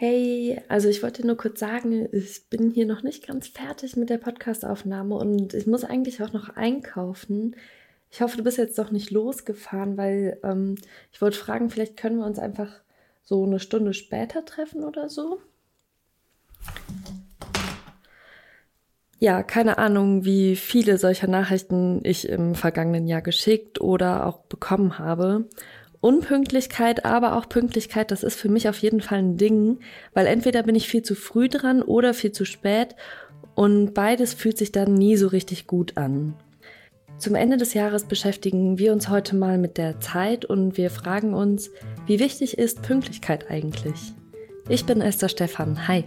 Hey, also ich wollte nur kurz sagen, ich bin hier noch nicht ganz fertig mit der Podcastaufnahme und ich muss eigentlich auch noch einkaufen. Ich hoffe, du bist jetzt doch nicht losgefahren, weil ähm, ich wollte fragen, vielleicht können wir uns einfach so eine Stunde später treffen oder so. Ja, keine Ahnung, wie viele solcher Nachrichten ich im vergangenen Jahr geschickt oder auch bekommen habe. Unpünktlichkeit, aber auch Pünktlichkeit, das ist für mich auf jeden Fall ein Ding, weil entweder bin ich viel zu früh dran oder viel zu spät und beides fühlt sich dann nie so richtig gut an. Zum Ende des Jahres beschäftigen wir uns heute mal mit der Zeit und wir fragen uns, wie wichtig ist Pünktlichkeit eigentlich? Ich bin Esther Stefan. Hi.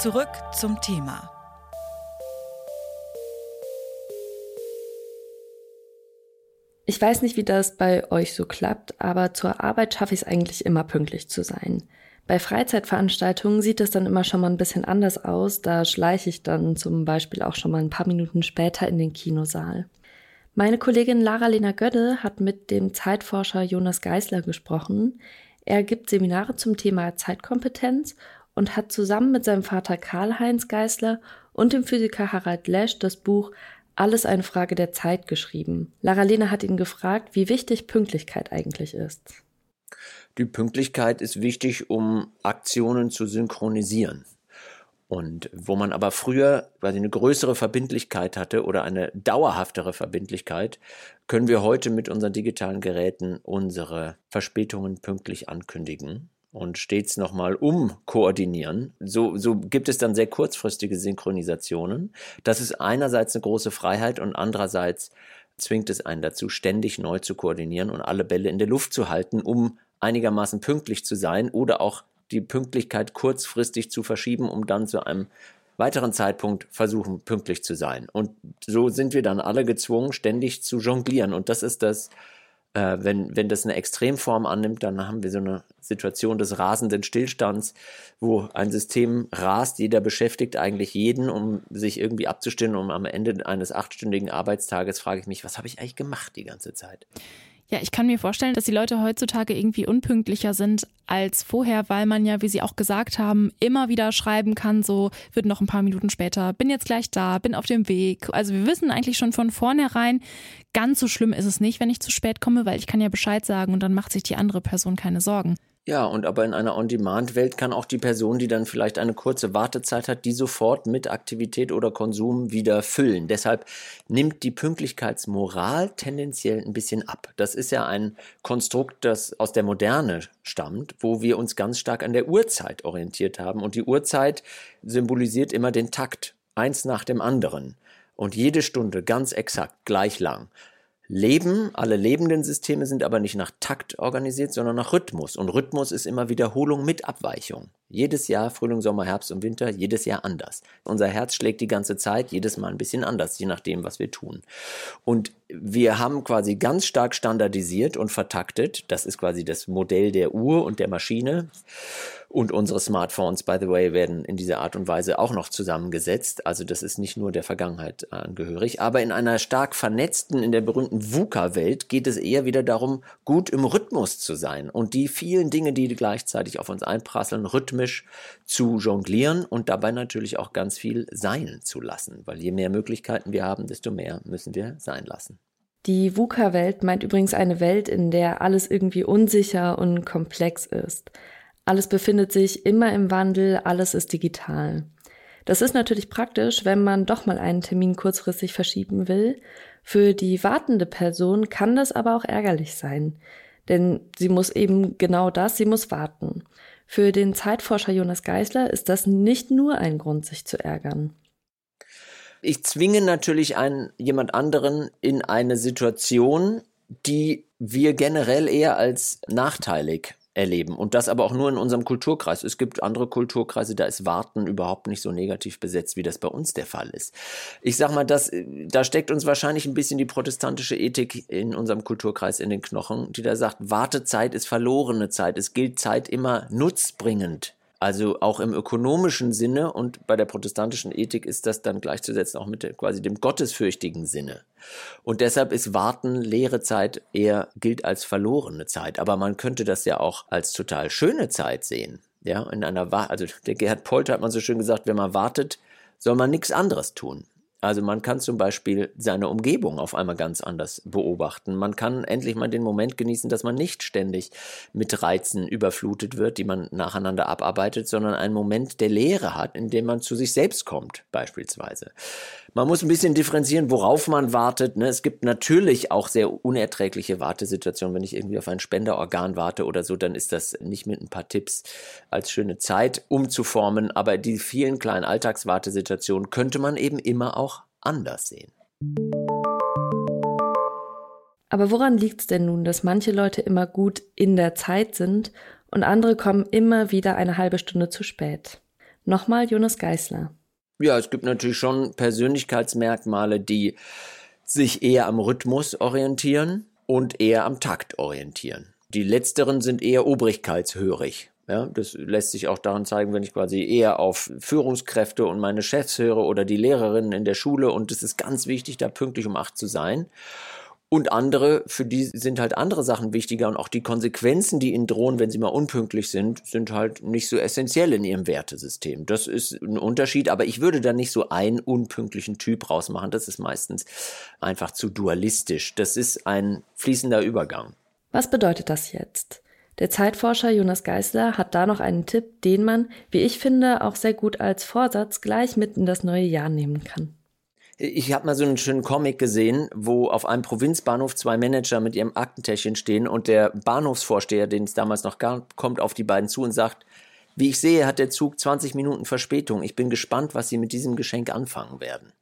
Zurück zum Thema. Ich weiß nicht, wie das bei euch so klappt, aber zur Arbeit schaffe ich es eigentlich immer pünktlich zu sein. Bei Freizeitveranstaltungen sieht es dann immer schon mal ein bisschen anders aus. Da schleiche ich dann zum Beispiel auch schon mal ein paar Minuten später in den Kinosaal. Meine Kollegin Lara-Lena Gödde hat mit dem Zeitforscher Jonas Geisler gesprochen. Er gibt Seminare zum Thema Zeitkompetenz und hat zusammen mit seinem Vater Karl-Heinz Geißler und dem Physiker Harald Lesch das Buch Alles eine Frage der Zeit geschrieben. Lara Lena hat ihn gefragt, wie wichtig Pünktlichkeit eigentlich ist. Die Pünktlichkeit ist wichtig, um Aktionen zu synchronisieren. Und wo man aber früher quasi eine größere Verbindlichkeit hatte oder eine dauerhaftere Verbindlichkeit, können wir heute mit unseren digitalen Geräten unsere Verspätungen pünktlich ankündigen und stets nochmal umkoordinieren. So, so gibt es dann sehr kurzfristige Synchronisationen. Das ist einerseits eine große Freiheit und andererseits zwingt es einen dazu, ständig neu zu koordinieren und alle Bälle in der Luft zu halten, um einigermaßen pünktlich zu sein oder auch die Pünktlichkeit kurzfristig zu verschieben, um dann zu einem weiteren Zeitpunkt versuchen, pünktlich zu sein. Und so sind wir dann alle gezwungen, ständig zu jonglieren. Und das ist das, äh, wenn, wenn das eine Extremform annimmt, dann haben wir so eine Situation des rasenden Stillstands, wo ein System rast, jeder beschäftigt eigentlich jeden, um sich irgendwie abzustimmen. Und am Ende eines achtstündigen Arbeitstages frage ich mich, was habe ich eigentlich gemacht die ganze Zeit? Ja, ich kann mir vorstellen, dass die Leute heutzutage irgendwie unpünktlicher sind als vorher, weil man ja, wie Sie auch gesagt haben, immer wieder schreiben kann, so wird noch ein paar Minuten später, bin jetzt gleich da, bin auf dem Weg. Also wir wissen eigentlich schon von vornherein, ganz so schlimm ist es nicht, wenn ich zu spät komme, weil ich kann ja Bescheid sagen und dann macht sich die andere Person keine Sorgen. Ja, und aber in einer On-Demand-Welt kann auch die Person, die dann vielleicht eine kurze Wartezeit hat, die sofort mit Aktivität oder Konsum wieder füllen. Deshalb nimmt die Pünktlichkeitsmoral tendenziell ein bisschen ab. Das ist ja ein Konstrukt, das aus der Moderne stammt, wo wir uns ganz stark an der Uhrzeit orientiert haben. Und die Uhrzeit symbolisiert immer den Takt, eins nach dem anderen. Und jede Stunde ganz exakt gleich lang. Leben, alle lebenden Systeme sind aber nicht nach Takt organisiert, sondern nach Rhythmus. Und Rhythmus ist immer Wiederholung mit Abweichung. Jedes Jahr, Frühling, Sommer, Herbst und Winter, jedes Jahr anders. Unser Herz schlägt die ganze Zeit, jedes Mal ein bisschen anders, je nachdem, was wir tun. Und wir haben quasi ganz stark standardisiert und vertaktet. Das ist quasi das Modell der Uhr und der Maschine. Und unsere Smartphones, by the way, werden in dieser Art und Weise auch noch zusammengesetzt. Also das ist nicht nur der Vergangenheit angehörig. Aber in einer stark vernetzten, in der berühmten VUCA-Welt geht es eher wieder darum, gut im Rhythmus zu sein und die vielen Dinge, die gleichzeitig auf uns einprasseln, rhythmisch zu jonglieren und dabei natürlich auch ganz viel sein zu lassen. Weil je mehr Möglichkeiten wir haben, desto mehr müssen wir sein lassen. Die VUCA-Welt meint übrigens eine Welt, in der alles irgendwie unsicher und komplex ist. Alles befindet sich immer im Wandel, alles ist digital. Das ist natürlich praktisch, wenn man doch mal einen Termin kurzfristig verschieben will. Für die wartende Person kann das aber auch ärgerlich sein, denn sie muss eben genau das, sie muss warten. Für den Zeitforscher Jonas Geisler ist das nicht nur ein Grund, sich zu ärgern. Ich zwinge natürlich einen, jemand anderen in eine Situation, die wir generell eher als nachteilig erleben. Und das aber auch nur in unserem Kulturkreis. Es gibt andere Kulturkreise, da ist Warten überhaupt nicht so negativ besetzt, wie das bei uns der Fall ist. Ich sag mal, das, da steckt uns wahrscheinlich ein bisschen die protestantische Ethik in unserem Kulturkreis in den Knochen, die da sagt, Wartezeit ist verlorene Zeit. Es gilt Zeit immer nutzbringend Also auch im ökonomischen Sinne und bei der protestantischen Ethik ist das dann gleichzusetzen auch mit quasi dem gottesfürchtigen Sinne. Und deshalb ist Warten, leere Zeit eher gilt als verlorene Zeit. Aber man könnte das ja auch als total schöne Zeit sehen. Ja, in einer, also der Gerhard Polter hat man so schön gesagt, wenn man wartet, soll man nichts anderes tun. Also man kann zum Beispiel seine Umgebung auf einmal ganz anders beobachten. Man kann endlich mal den Moment genießen, dass man nicht ständig mit Reizen überflutet wird, die man nacheinander abarbeitet, sondern einen Moment der Leere hat, in dem man zu sich selbst kommt, beispielsweise. Man muss ein bisschen differenzieren, worauf man wartet. Ne? Es gibt natürlich auch sehr unerträgliche Wartesituationen. Wenn ich irgendwie auf ein Spenderorgan warte oder so, dann ist das nicht mit ein paar Tipps als schöne Zeit umzuformen. Aber die vielen kleinen Alltagswartesituationen könnte man eben immer auch anders sehen. Aber woran liegt es denn nun, dass manche Leute immer gut in der Zeit sind und andere kommen immer wieder eine halbe Stunde zu spät? Nochmal Jonas Geißler. Ja, es gibt natürlich schon Persönlichkeitsmerkmale, die sich eher am Rhythmus orientieren und eher am Takt orientieren. Die letzteren sind eher obrigkeitshörig. Ja, das lässt sich auch daran zeigen, wenn ich quasi eher auf Führungskräfte und meine Chefs höre oder die Lehrerinnen in der Schule und es ist ganz wichtig, da pünktlich um acht zu sein. Und andere, für die sind halt andere Sachen wichtiger und auch die Konsequenzen, die ihnen drohen, wenn sie mal unpünktlich sind, sind halt nicht so essentiell in ihrem Wertesystem. Das ist ein Unterschied, aber ich würde da nicht so einen unpünktlichen Typ rausmachen. Das ist meistens einfach zu dualistisch. Das ist ein fließender Übergang. Was bedeutet das jetzt? Der Zeitforscher Jonas Geisler hat da noch einen Tipp, den man, wie ich finde, auch sehr gut als Vorsatz gleich mit in das neue Jahr nehmen kann. Ich habe mal so einen schönen Comic gesehen, wo auf einem Provinzbahnhof zwei Manager mit ihrem Aktentäschchen stehen und der Bahnhofsvorsteher, den es damals noch gab, kommt auf die beiden zu und sagt, wie ich sehe, hat der Zug 20 Minuten Verspätung. Ich bin gespannt, was Sie mit diesem Geschenk anfangen werden.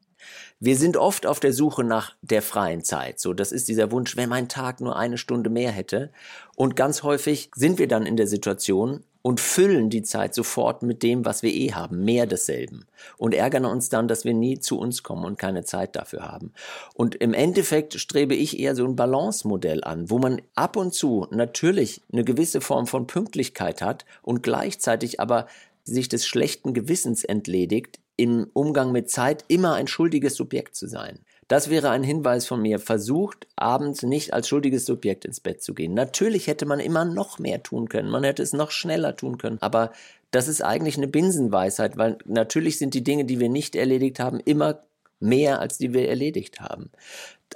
Wir sind oft auf der Suche nach der freien Zeit. So, das ist dieser Wunsch, wenn mein Tag nur eine Stunde mehr hätte. Und ganz häufig sind wir dann in der Situation, und füllen die Zeit sofort mit dem, was wir eh haben, mehr desselben und ärgern uns dann, dass wir nie zu uns kommen und keine Zeit dafür haben. Und im Endeffekt strebe ich eher so ein Balance-Modell an, wo man ab und zu natürlich eine gewisse Form von Pünktlichkeit hat und gleichzeitig aber sich des schlechten Gewissens entledigt, im Umgang mit Zeit immer ein schuldiges Subjekt zu sein. Das wäre ein Hinweis von mir. Versucht abends nicht als schuldiges Subjekt ins Bett zu gehen. Natürlich hätte man immer noch mehr tun können. Man hätte es noch schneller tun können. Aber das ist eigentlich eine Binsenweisheit, weil natürlich sind die Dinge, die wir nicht erledigt haben, immer mehr, als die wir erledigt haben.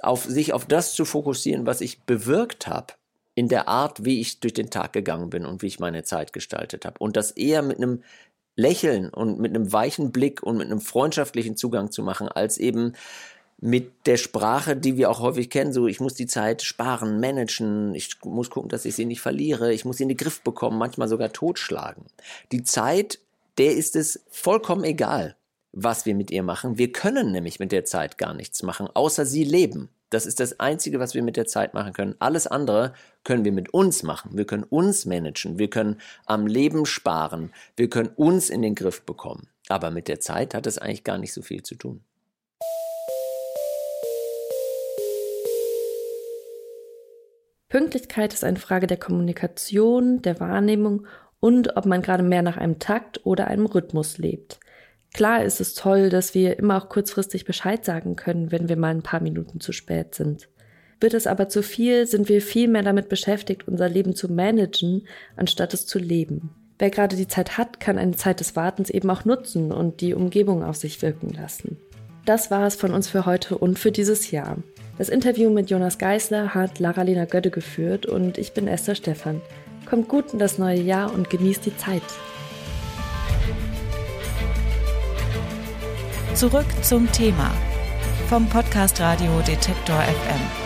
Auf sich auf das zu fokussieren, was ich bewirkt habe, in der Art, wie ich durch den Tag gegangen bin und wie ich meine Zeit gestaltet habe. Und das eher mit einem Lächeln und mit einem weichen Blick und mit einem freundschaftlichen Zugang zu machen, als eben mit der Sprache, die wir auch häufig kennen, so ich muss die Zeit sparen, managen, ich muss gucken, dass ich sie nicht verliere, ich muss sie in den Griff bekommen, manchmal sogar totschlagen. Die Zeit, der ist es vollkommen egal, was wir mit ihr machen. Wir können nämlich mit der Zeit gar nichts machen, außer sie leben. Das ist das Einzige, was wir mit der Zeit machen können. Alles andere können wir mit uns machen. Wir können uns managen. Wir können am Leben sparen. Wir können uns in den Griff bekommen. Aber mit der Zeit hat es eigentlich gar nicht so viel zu tun. Pünktlichkeit ist eine Frage der Kommunikation, der Wahrnehmung und ob man gerade mehr nach einem Takt oder einem Rhythmus lebt. Klar ist es toll, dass wir immer auch kurzfristig Bescheid sagen können, wenn wir mal ein paar Minuten zu spät sind. Wird es aber zu viel, sind wir viel mehr damit beschäftigt, unser Leben zu managen, anstatt es zu leben. Wer gerade die Zeit hat, kann eine Zeit des Wartens eben auch nutzen und die Umgebung auf sich wirken lassen. Das war es von uns für heute und für dieses Jahr. Das Interview mit Jonas Geisler hat Lara-Lena Götte geführt und ich bin Esther Stephan. Kommt gut in das neue Jahr und genießt die Zeit. Zurück zum Thema vom Podcast Radio Detektor FM.